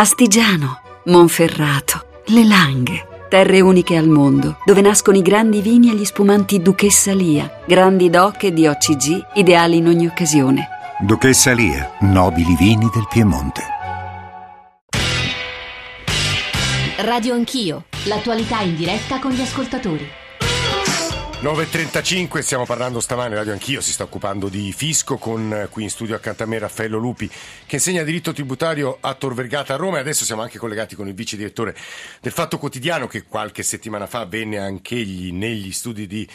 Astigiano, Monferrato, Le Langhe. Terre uniche al mondo, dove nascono i grandi vini e gli spumanti Duchessa Lia, grandi doc e di OCG, ideali in ogni occasione. Duchessa Lia, nobili vini del Piemonte. Radio Anch'io, l'attualità in diretta con gli ascoltatori. 9.35, stiamo parlando stamane, Radio Anch'io si sta occupando di fisco con eh, qui in studio accanto a me Raffaello Lupi che insegna diritto tributario a Tor Vergata a Roma e adesso siamo anche collegati con il vice direttore del Fatto Quotidiano che qualche settimana fa venne anch'egli negli studi di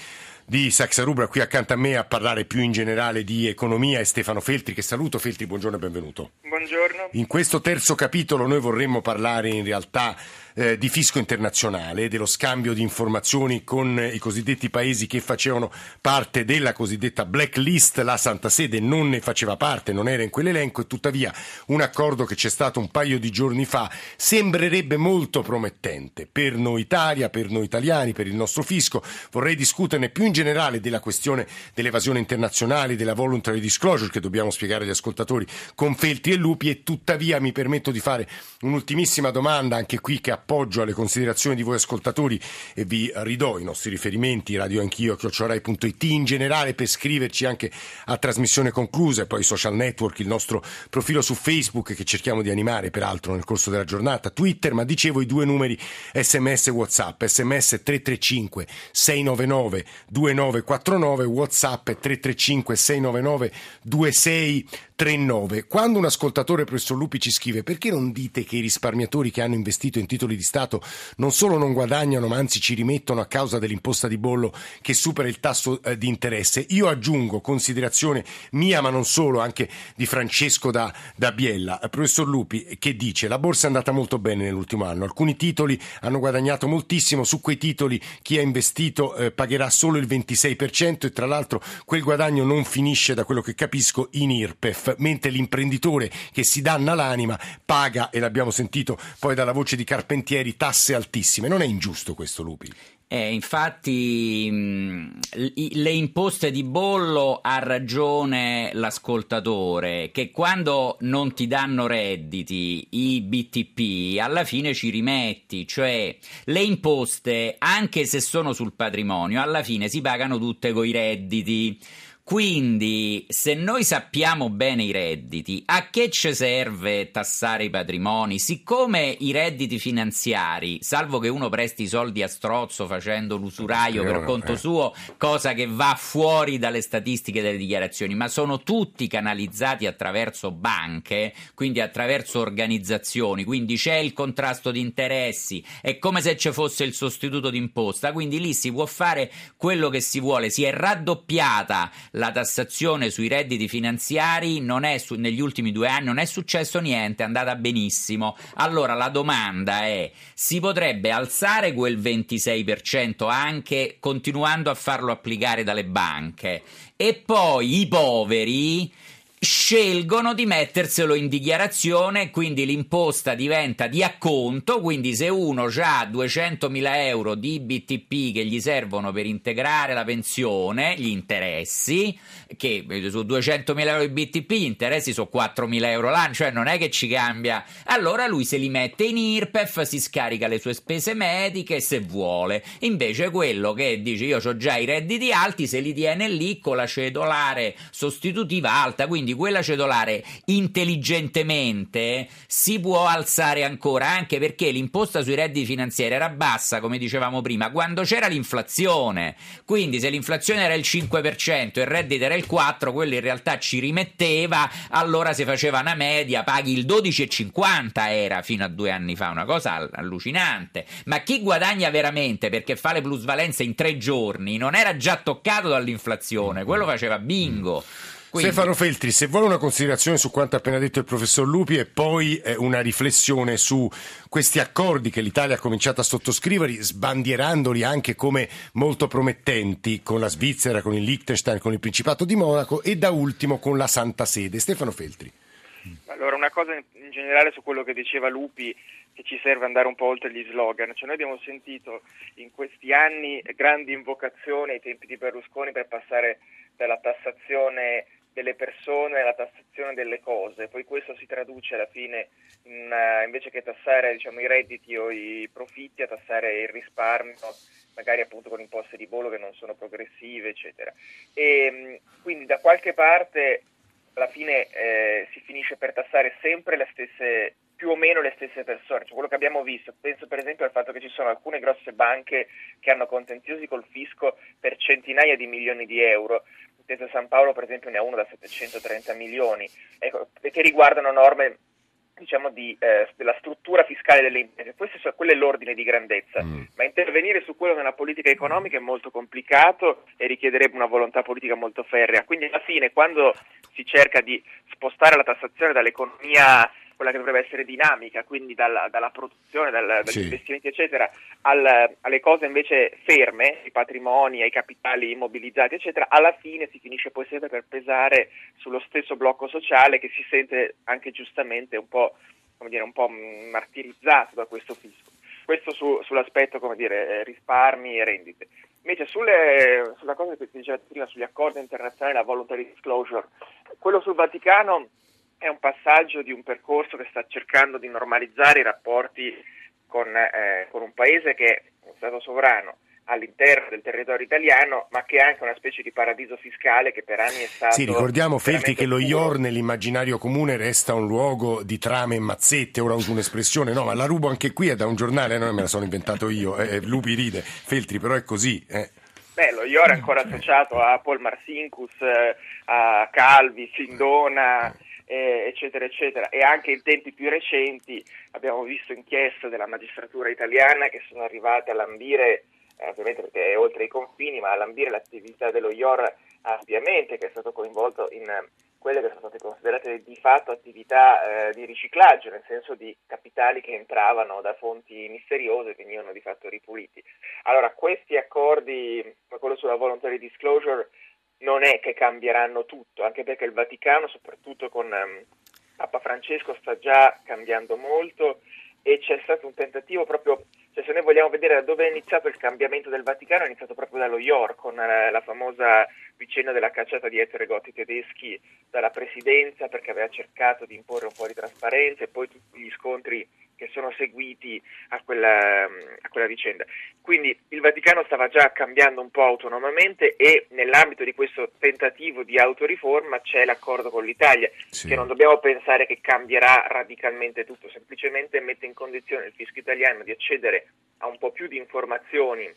di Saxa Rubra qui accanto a me a parlare più in generale di economia è Stefano Feltri che saluto. Feltri, buongiorno e benvenuto. Buongiorno. In questo terzo capitolo noi vorremmo parlare in realtà eh, di fisco internazionale, dello scambio di informazioni con i cosiddetti paesi che facevano parte della cosiddetta blacklist. La Santa Sede non ne faceva parte, non era in quell'elenco e tuttavia un accordo che c'è stato un paio di giorni fa sembrerebbe molto promettente per noi Italia, per noi italiani, per il nostro fisco. Vorrei discuterne più in generale della questione dell'evasione internazionale, della voluntary disclosure che dobbiamo spiegare agli ascoltatori con Feltri e Lupi e tuttavia mi permetto di fare un'ultimissima domanda anche qui che appoggio alle considerazioni di voi ascoltatori e vi ridò i nostri riferimenti, radio anch'io, chiocciorai.it in generale per scriverci anche a trasmissione conclusa e poi i social network, il nostro profilo su Facebook che cerchiamo di animare peraltro nel corso della giornata, Twitter, ma dicevo i due numeri sms WhatsApp, sms 335 699 2949, WhatsApp 335 699 26 39. Quando un ascoltatore, professor Lupi, ci scrive perché non dite che i risparmiatori che hanno investito in titoli di Stato non solo non guadagnano, ma anzi ci rimettono a causa dell'imposta di bollo che supera il tasso eh, di interesse? Io aggiungo considerazione mia, ma non solo, anche di Francesco da, da Biella. Eh, professor Lupi, che dice la borsa è andata molto bene nell'ultimo anno, alcuni titoli hanno guadagnato moltissimo, su quei titoli chi ha investito eh, pagherà solo il 26% e tra l'altro quel guadagno non finisce, da quello che capisco, in IRPEF mentre l'imprenditore che si danna l'anima paga, e l'abbiamo sentito poi dalla voce di Carpentieri, tasse altissime. Non è ingiusto questo, Lupi? Eh, infatti mh, le imposte di bollo ha ragione l'ascoltatore che quando non ti danno redditi i BTP alla fine ci rimetti, cioè le imposte anche se sono sul patrimonio alla fine si pagano tutte coi redditi. Quindi, se noi sappiamo bene i redditi, a che ci serve tassare i patrimoni? Siccome i redditi finanziari, salvo che uno presti i soldi a strozzo facendo l'usuraio per conto eh. suo, cosa che va fuori dalle statistiche delle dichiarazioni, ma sono tutti canalizzati attraverso banche, quindi attraverso organizzazioni, quindi c'è il contrasto di interessi, è come se ci fosse il sostituto d'imposta, quindi lì si può fare quello che si vuole, si è raddoppiata la tassazione sui redditi finanziari non è su, negli ultimi due anni non è successo niente, è andata benissimo. Allora la domanda è: si potrebbe alzare quel 26% anche continuando a farlo applicare dalle banche? E poi i poveri scelgono di metterselo in dichiarazione, quindi l'imposta diventa di acconto, quindi se uno ha 200.000 euro di BTP che gli servono per integrare la pensione, gli interessi, che su 200.000 euro di BTP gli interessi sono 4.000 euro l'anno, cioè non è che ci cambia, allora lui se li mette in IRPEF, si scarica le sue spese mediche se vuole, invece quello che dice io ho già i redditi alti, se li tiene lì con la cedolare sostitutiva alta, quindi quindi quella cedolare intelligentemente si può alzare ancora, anche perché l'imposta sui redditi finanziari era bassa, come dicevamo prima, quando c'era l'inflazione. Quindi se l'inflazione era il 5% e il reddito era il 4%, quello in realtà ci rimetteva, allora si faceva una media, paghi il 12,50 era fino a due anni fa, una cosa allucinante. Ma chi guadagna veramente perché fa le plusvalenze in tre giorni non era già toccato dall'inflazione, quello faceva bingo. Quindi... Stefano Feltri, se vuole una considerazione su quanto ha appena detto il professor Lupi e poi eh, una riflessione su questi accordi che l'Italia ha cominciato a sottoscrivere, sbandierandoli anche come molto promettenti con la Svizzera, con il Liechtenstein, con il Principato di Monaco e da ultimo con la Santa Sede. Stefano Feltri. Allora, una cosa in generale su quello che diceva Lupi che ci serve andare un po' oltre gli slogan. Cioè, noi abbiamo sentito in questi anni grandi invocazioni ai tempi di Berlusconi per passare dalla tassazione delle persone la tassazione delle cose, poi questo si traduce alla fine in una, invece che tassare diciamo, i redditi o i profitti, a tassare il risparmio, magari appunto con imposte di volo che non sono progressive, eccetera. E quindi da qualche parte alla fine eh, si finisce per tassare sempre le stesse più o meno le stesse persone, cioè quello che abbiamo visto, penso per esempio al fatto che ci sono alcune grosse banche che hanno contenziosi col fisco per centinaia di milioni di euro, Intesa San Paolo per esempio ne ha uno da 730 milioni, ecco, che riguardano norme diciamo, di, eh, della struttura fiscale delle imprese. Questo, quello è l'ordine di grandezza, mm. ma intervenire su quello nella politica economica è molto complicato e richiederebbe una volontà politica molto ferrea. Quindi alla fine quando si cerca di spostare la tassazione dall'economia quella che dovrebbe essere dinamica, quindi dalla, dalla produzione, dal, dagli sì. investimenti, eccetera, al, alle cose invece ferme, ai patrimoni, ai capitali immobilizzati, eccetera, alla fine si finisce poi sempre per pesare sullo stesso blocco sociale che si sente anche giustamente un po', come dire, un po martirizzato da questo fisco. Questo su, sull'aspetto come dire, eh, risparmi e rendite. Invece sulle, sulla cosa che ti diceva prima, sugli accordi internazionali, la voluntary disclosure, quello sul Vaticano è un passaggio di un percorso che sta cercando di normalizzare i rapporti con, eh, con un paese che è un Stato sovrano all'interno del territorio italiano, ma che è anche una specie di paradiso fiscale che per anni è stato. Sì, ricordiamo Feltri che lo IOR nell'immaginario comune resta un luogo di trame e mazzette. Ora uso un'espressione, no, ma la rubo anche qui, è da un giornale, non me la sono inventato io. Eh, Lupi ride, Feltri, però è così. Eh. Beh, lo IOR è ancora associato a Paul Marsinkus, eh, a Calvi, Sindona eh, eccetera, eccetera. E anche in tempi più recenti abbiamo visto inchieste della magistratura italiana che sono arrivate a lambire, eh, ovviamente perché è oltre i confini, ma a lambire l'attività dello IOR ampiamente, che è stato coinvolto in quelle che sono state considerate di fatto attività eh, di riciclaggio, nel senso di capitali che entravano da fonti misteriose e venivano di fatto ripuliti. Allora, questi accordi, quello sulla voluntary disclosure, non è che cambieranno tutto, anche perché il Vaticano, soprattutto con um, Papa Francesco, sta già cambiando molto e c'è stato un tentativo proprio, cioè se noi vogliamo vedere da dove è iniziato il cambiamento del Vaticano, è iniziato proprio dallo York, con uh, la famosa vicenda della cacciata di ettore Gotti tedeschi dalla presidenza perché aveva cercato di imporre un po' di trasparenza e poi tutti gli scontri che sono seguiti a quella, a quella, vicenda. Quindi il Vaticano stava già cambiando un po' autonomamente e nell'ambito di questo tentativo di autoriforma c'è l'accordo con l'Italia, sì. che non dobbiamo pensare che cambierà radicalmente tutto, semplicemente mette in condizione il fisco italiano di accedere a un po' più di informazioni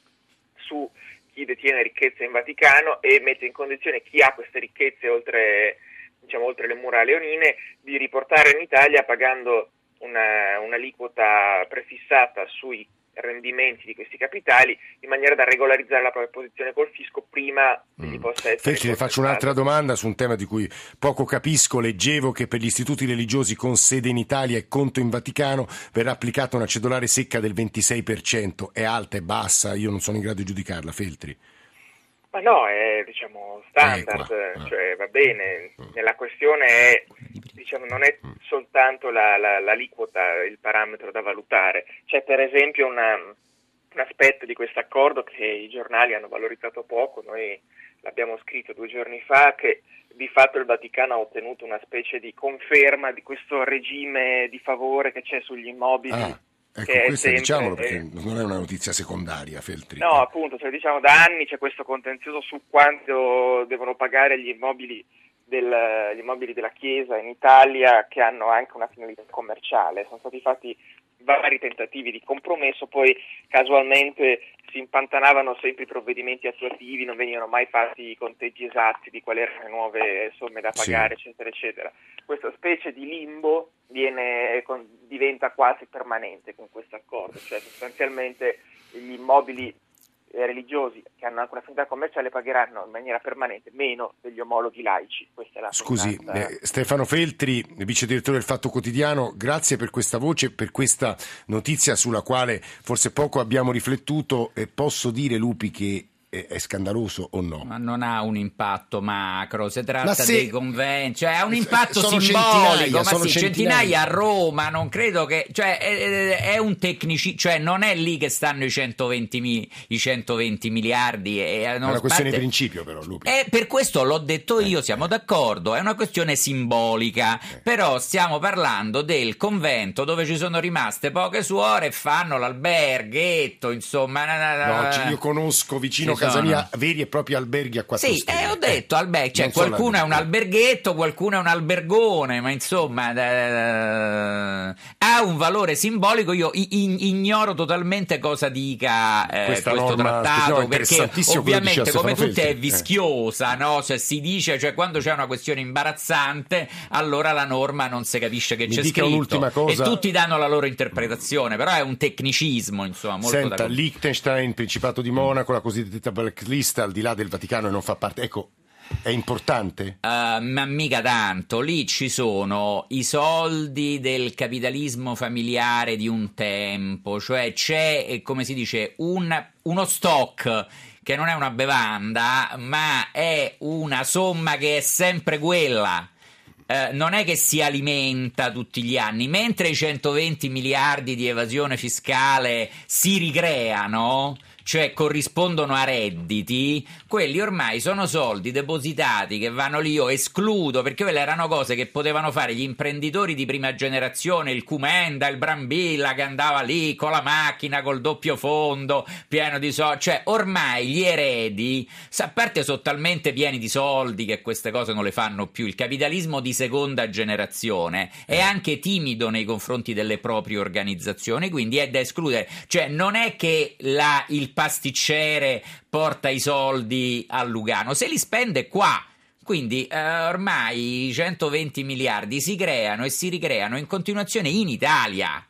su chi detiene ricchezze in Vaticano e mette in condizione chi ha queste ricchezze oltre, diciamo, oltre le mura leonine di riportare in Italia pagando una, un'aliquota prefissata sui rendimenti di questi capitali in maniera da regolarizzare la propria posizione col fisco prima che gli mm. possa essere. Feci, le faccio un'altra domanda su un tema di cui poco capisco. Leggevo che per gli istituti religiosi con sede in Italia e conto in Vaticano verrà applicata una cedolare secca del 26%. È alta, è bassa? Io non sono in grado di giudicarla, Feltri. Ma no, è diciamo standard, eh, cioè va bene. Mm. La questione è diciamo, non è mm. soltanto la, la, l'aliquota il parametro da valutare, c'è per esempio una, un aspetto di questo accordo che i giornali hanno valorizzato poco, noi l'abbiamo scritto due giorni fa, che di fatto il Vaticano ha ottenuto una specie di conferma di questo regime di favore che c'è sugli immobili. Ah. Ecco, questo diciamolo perché non è una notizia secondaria, Feltri. No, appunto, cioè, diciamo da anni c'è questo contenzioso su quanto devono pagare gli immobili degli immobili della Chiesa in Italia che hanno anche una finalità commerciale. Sono stati fatti vari tentativi di compromesso, poi casualmente si impantanavano sempre i provvedimenti attuativi, non venivano mai fatti i conteggi esatti di quali erano le nuove somme da pagare, sì. eccetera, eccetera. Questa specie di limbo viene, diventa quasi permanente con questo accordo, cioè sostanzialmente gli immobili eh, religiosi che hanno anche una finalità commerciale pagheranno in maniera permanente meno degli omologhi laici. Scusi, eh, Stefano Feltri, vice direttore del Fatto Quotidiano, grazie per questa voce, per questa notizia sulla quale forse poco abbiamo riflettuto e posso dire, Lupi, che è, scandaloso o no? Ma non ha un impatto macro, si tratta se- dei conventi, cioè ha un impatto Sono simbolico, centinaia, ma sono sì, centinaia. centinaia a Roma, non credo che, cioè è, è un tecnici, cioè non è lì che stanno i 120, mi- i 120 miliardi. E, È una questione di principio però, Lupi. e per questo l'ho detto io, siamo d'accordo, è una questione simbolica, Eh. però stiamo parlando del convento dove ci sono rimaste poche suore e fanno l'alberghetto, insomma. na- na- na- No, io conosco vicino Ci a casa mia veri e propri alberghi a quattro Sì, stelle. eh, ho detto alberghi, cioè qualcuno è un alberghetto, qualcuno è un albergone, ma insomma eh, ha un valore simbolico. Io in- ignoro totalmente cosa dica eh, questo norma- no, trattato, perché ovviamente come tutte è eh. vischiosa, no? Cioè, si dice, cioè quando c'è una questione imbarazzante, allora la norma non si capisce che Mi c'è scritto cosa. e tutti danno la loro interpretazione, però è un tecnicismo, insomma, molto Senta, da Liechtenstein, Principato di Monaco, la cosiddetta blacklist al di là del Vaticano e non fa parte. Ecco, è importante? Uh, ma mica tanto, lì ci sono i soldi del capitalismo familiare di un tempo, cioè c'è, eh, come si dice, un- uno stock che non è una bevanda, ma è una somma che è sempre quella. Eh, non è che si alimenta tutti gli anni, mentre i 120 miliardi di evasione fiscale si ricreano, cioè corrispondono a redditi, quelli ormai sono soldi depositati che vanno lì, io escludo, perché quelle erano cose che potevano fare gli imprenditori di prima generazione, il Cumenda, il Brambilla che andava lì con la macchina, col doppio fondo, pieno di soldi, cioè ormai gli eredi, a parte sono talmente pieni di soldi che queste cose non le fanno più, il capitalismo di seconda generazione è anche timido nei confronti delle proprie organizzazioni, quindi è da escludere, cioè non è che la- il pasticcere porta i soldi a Lugano, se li spende qua. Quindi eh, ormai i 120 miliardi si creano e si ricreano in continuazione in Italia.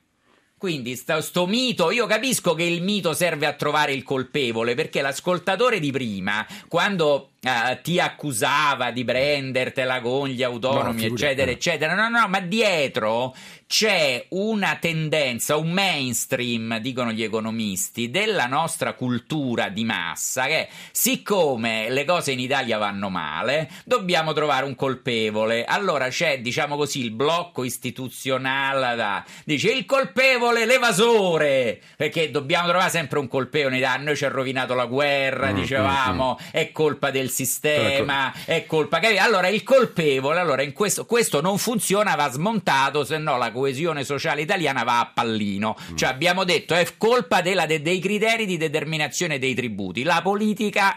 Quindi sta- sto mito, io capisco che il mito serve a trovare il colpevole, perché l'ascoltatore di prima, quando eh, ti accusava di prendertela con gli autonomi, No, eccetera, eccetera, no, no, ma dietro c'è una tendenza, un mainstream, dicono gli economisti, della nostra cultura di massa, che siccome le cose in Italia vanno male, dobbiamo trovare un colpevole. Allora c'è, diciamo così, il blocco istituzionale, da- dice il colpevole, l'evasore, perché dobbiamo trovare sempre un colpevole Italia. Noi ci ha rovinato la guerra, Mm, dicevamo, è colpa del sistema, è colpa che allora il colpevole allora in questo, questo non funziona va smontato se no la coesione sociale italiana va a pallino. Cioè abbiamo detto è colpa della- de- dei criteri di determinazione dei tributi. La politica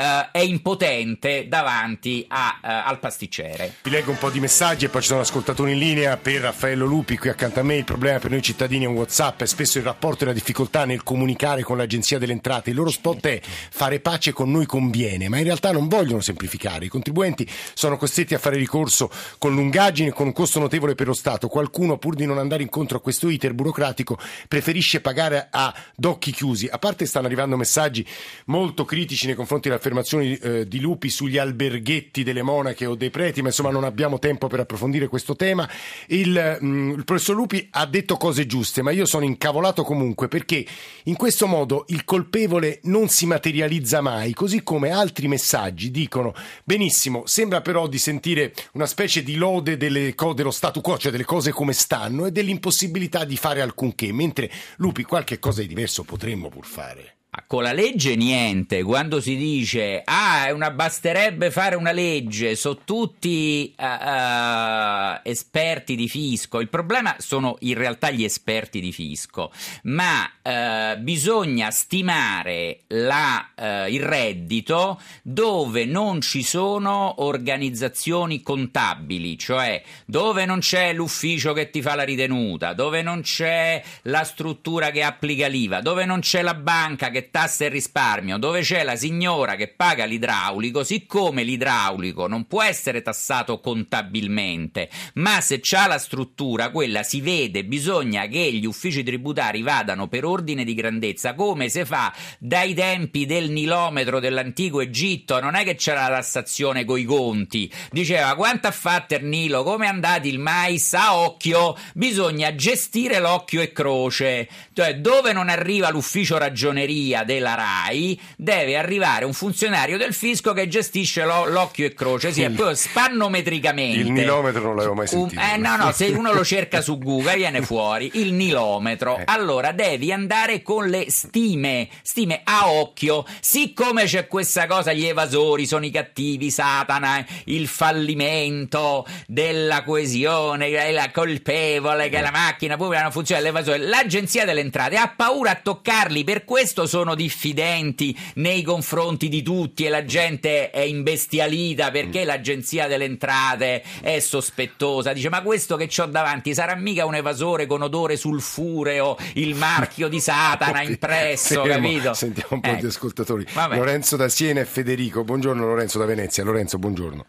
eh, è impotente davanti a, eh, al pasticcere Vi leggo un po' di messaggi e poi ci sono ascoltatori in linea per Raffaello Lupi qui accanto a me. Il problema per noi cittadini è un WhatsApp e spesso il rapporto e la difficoltà nel comunicare con l'Agenzia delle Entrate. Il loro spot è fare pace con noi conviene, ma in realtà non vogliono semplificare. I contribuenti sono costretti a fare ricorso con lungaggini e con un costo notevole per lo Stato. Qualcuno, pur di non andare incontro a questo iter burocratico, preferisce pagare a d'occhi chiusi. A parte stanno arrivando messaggi molto critici nei confronti delle affermazioni eh, di Lupi sugli alberghetti delle monache o dei preti, ma insomma non abbiamo tempo per approfondire questo tema. Il, mm, il professor Lupi ha detto cose giuste, ma io sono incavolato comunque perché in questo modo il colpevole non si materializza mai, così come altri messaggi dicono benissimo, sembra però di sentire una specie di lode delle dello statu quo, cioè delle cose come stanno e dell'impossibilità di fare alcunché, mentre Lupi qualche cosa di diverso potremmo pur fare. Ma Con la legge niente, quando si dice ah, una, basterebbe fare una legge, sono tutti eh, eh, esperti di fisco, il problema sono in realtà gli esperti di fisco, ma eh, bisogna stimare la, il reddito dove non ci sono organizzazioni contabili, cioè dove non c'è l'ufficio che ti fa la ritenuta, dove non c'è la struttura che applica l'IVA, dove non c'è la banca che tassa il risparmio, dove c'è la signora che paga l'idraulico, siccome l'idraulico non può essere tassato contabilmente, ma se c'ha la struttura, quella si vede, bisogna che gli uffici tributari vadano per ordine di grandezza, come si fa dai tempi del nilometro dell'antico Egitto, non è che c'era la tassazione coi conti, diceva quanto ha fatto il Nilo, come è andato il mais, a occhio, bisogna gestire l'occhio e croce, cioè dove non arriva l'ufficio ragioneria l'agenzia della RAI deve arrivare un funzionario del fisco che gestisce lo- l'occhio e croce, sì, poi spannometricamente. Il nilometro non l'avevo mai sentito. eh, no, no, se uno lo cerca su Google viene fuori il nilometro. Eh. Allora devi andare con le stime, stime a occhio. Siccome c'è questa cosa, gli evasori sono i cattivi, Satana, il fallimento della coesione, è la colpevole, che la macchina pubblica non funziona, l'evasore. L'agenzia delle entrate ha paura a toccarli, per questo sono diffidenti nei confronti di tutti e la gente è imbestialita perché l'agenzia delle entrate è sospettosa. Dice: Ma questo che ho davanti sarà mica un evasore con odore sulfureo, il marchio di Satana impresso, Fermo, capito? Sentiamo un po' Ecco. di ascoltatori. Vabbè. Lorenzo da Siena e Federico. Buongiorno Lorenzo da Venezia. Lorenzo, buongiorno.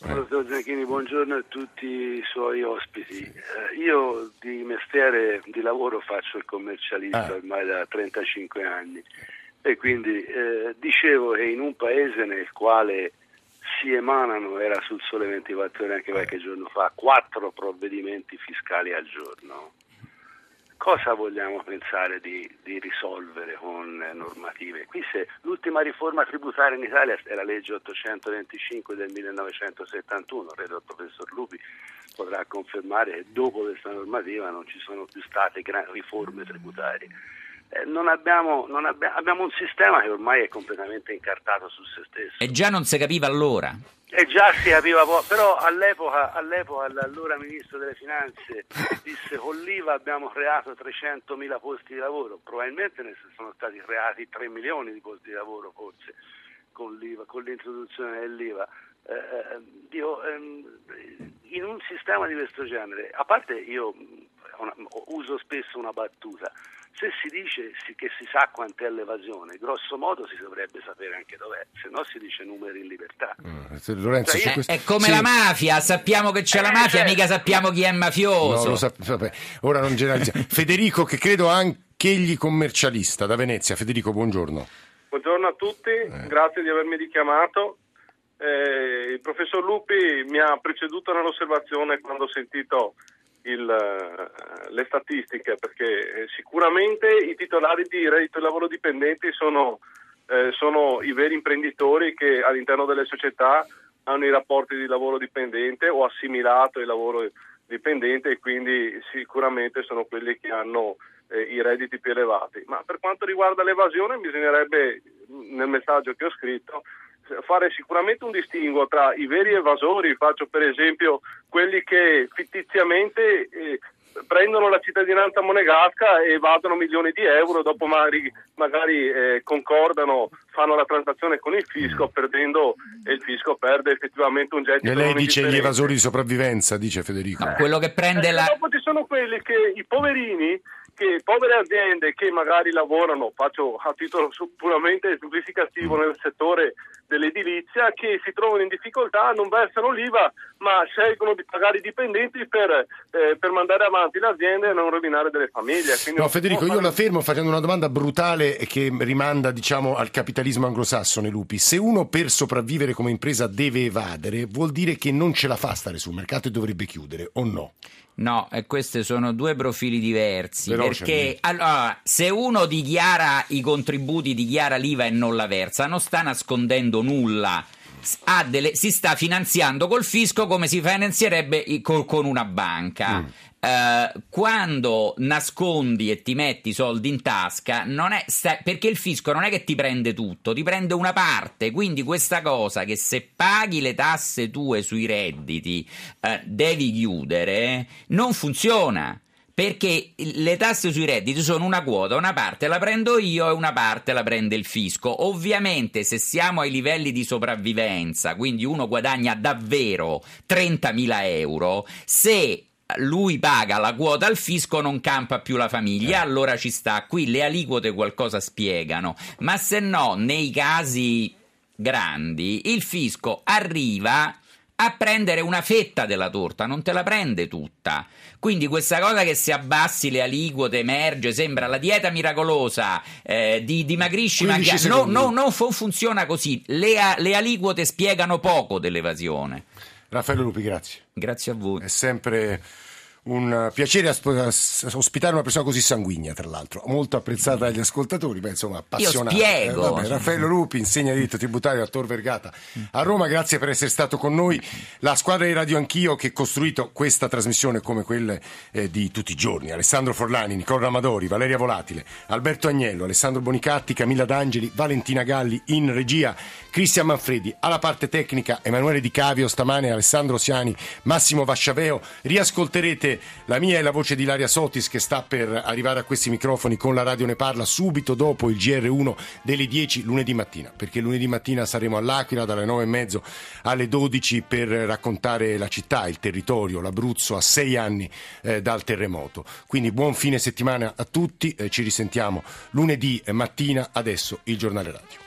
Buongiorno, dottor Zanchini, buongiorno a tutti i suoi ospiti. Eh, io di mestiere, di lavoro faccio il commercialista Ah. ormai da 35 anni e quindi eh, dicevo che in un paese nel quale si emanano, era sul sole 24 ore anche qualche giorno fa, quattro provvedimenti fiscali al giorno, cosa vogliamo pensare di, di risolvere con normative? Se l'ultima riforma tributaria in Italia è la legge 825 del 1971, credo il professor Lupi potrà confermare che dopo questa normativa non ci sono più state riforme tributarie. Eh, non abbiamo, non abbia- abbiamo un sistema che ormai è completamente incartato su se stesso. E già non si capiva allora. E già si capiva po', però all'epoca, all'epoca l'allora ministro delle finanze disse con l'IVA abbiamo creato 300.000 posti di lavoro, probabilmente ne sono stati creati 3 milioni di posti di lavoro forse con, l'IVA, con l'introduzione dell'IVA. Eh, eh, dico, ehm, in un sistema di questo genere, a parte io mh, una- uso spesso una battuta, se si dice che si sa quant'è l'evasione, grosso modo si dovrebbe sapere anche dov'è, se no si dice numeri in libertà. Eh, se- Lorenzo, Cioè, Eh, questo- È come Sì. la mafia, sappiamo che c'è la Eh, mafia, certo. mica sappiamo chi è No, mafioso. lo sap- vabbè, ora non generalizziamo. Federico, che credo anch'egli commercialista da Venezia. Federico, buongiorno. Buongiorno a tutti, grazie di avermi richiamato. Eh, il professor Lupi mi ha preceduto nell'osservazione quando ho sentito il, eh, le statistiche, perché eh, sicuramente i titolari di reddito e lavoro dipendenti sono, eh, sono i veri imprenditori che all'interno delle società hanno i rapporti di lavoro dipendente o assimilato il lavoro dipendente e quindi sicuramente sono quelli che hanno eh, i redditi più elevati. Ma per quanto riguarda l'evasione bisognerebbe, nel messaggio che ho scritto, fare sicuramente un distinguo tra i veri evasori, faccio per esempio quelli che fittiziamente eh, prendono la cittadinanza monegasca e evadono milioni di euro, dopo magari, magari, eh, concordano, fanno la transazione con il fisco, perdendo e il fisco perde effettivamente un gettito. E lei dice gli indifferente. evasori di sopravvivenza, dice Federico. No, quello che prende Eh, la... Dopo ci sono quelli che i poverini, che povere aziende che magari lavorano, faccio a titolo puramente semplificativo nel settore dell'edilizia, che si trovano in difficoltà, non versano l'IVA, ma scelgono di pagare i dipendenti per, eh, per mandare avanti l'azienda e non rovinare delle famiglie. Quindi No, Federico, può io la fare- fermo facendo una domanda brutale che rimanda, diciamo, al capitalismo anglosassone, Lupi. Se uno per sopravvivere come impresa deve evadere, vuol dire che non ce la fa stare sul mercato e dovrebbe chiudere, o no? No, e questi sono due profili diversi. Perché allora, se uno dichiara i contributi, dichiara l'IVA e non la versa, non sta nascondendo nulla. Delle- si sta finanziando col fisco come si finanzierebbe col- con una banca. Eh, quando nascondi e ti metti i soldi in tasca, non è sta- perché il fisco non è che ti prende tutto, ti prende una parte. Quindi questa cosa che se paghi le tasse tue sui redditi eh, devi chiudere, non funziona. Perché le tasse sui redditi sono una quota, una parte la prendo io e una parte la prende il fisco. Ovviamente se siamo ai livelli di sopravvivenza, quindi uno guadagna davvero 30.000 euro, se lui paga la quota al fisco non campa più la famiglia, allora ci sta. Qui le aliquote qualcosa spiegano, ma se no nei casi grandi il fisco arriva a prendere una fetta della torta, non te la prende tutta. Quindi questa cosa che se abbassi le aliquote emerge, sembra la dieta miracolosa, eh, di, dimagrisci, ma 15 no, no, non fu- funziona così. Le, le aliquote spiegano poco dell'evasione. Raffaele Lupi, grazie. Grazie a voi. È sempre un piacere ospitare una persona così sanguigna, tra l'altro, molto apprezzata dagli ascoltatori, beh, insomma, appassionata. Io spiego. Eh, vabbè, Raffaello Lupi, insegna diritto tributario a Tor Vergata a Roma, grazie per essere stato con noi. La squadra di Radio Anch'io che ha costruito questa trasmissione come quelle eh, di tutti i giorni, Alessandro Forlani, Nicola Ramadori, Valeria Volatile, Alberto Agnello, Alessandro Bonicatti, Camilla D'Angeli, Valentina Galli in regia, Cristian Manfredi, alla parte tecnica Emanuele Di Cavio, stamane Alessandro Siani, Massimo Vasciaveo. Riascolterete la mia e la voce di Laria Sotis che sta per arrivare a questi microfoni con la radio ne parla subito dopo il GR1 delle 10 lunedì mattina, perché lunedì mattina saremo all'Aquila dalle 9 e mezzo alle 12 per raccontare la città, il territorio, l'Abruzzo a sei anni eh, dal terremoto. Quindi buon fine settimana a tutti, eh, ci risentiamo lunedì mattina, adesso il giornale radio.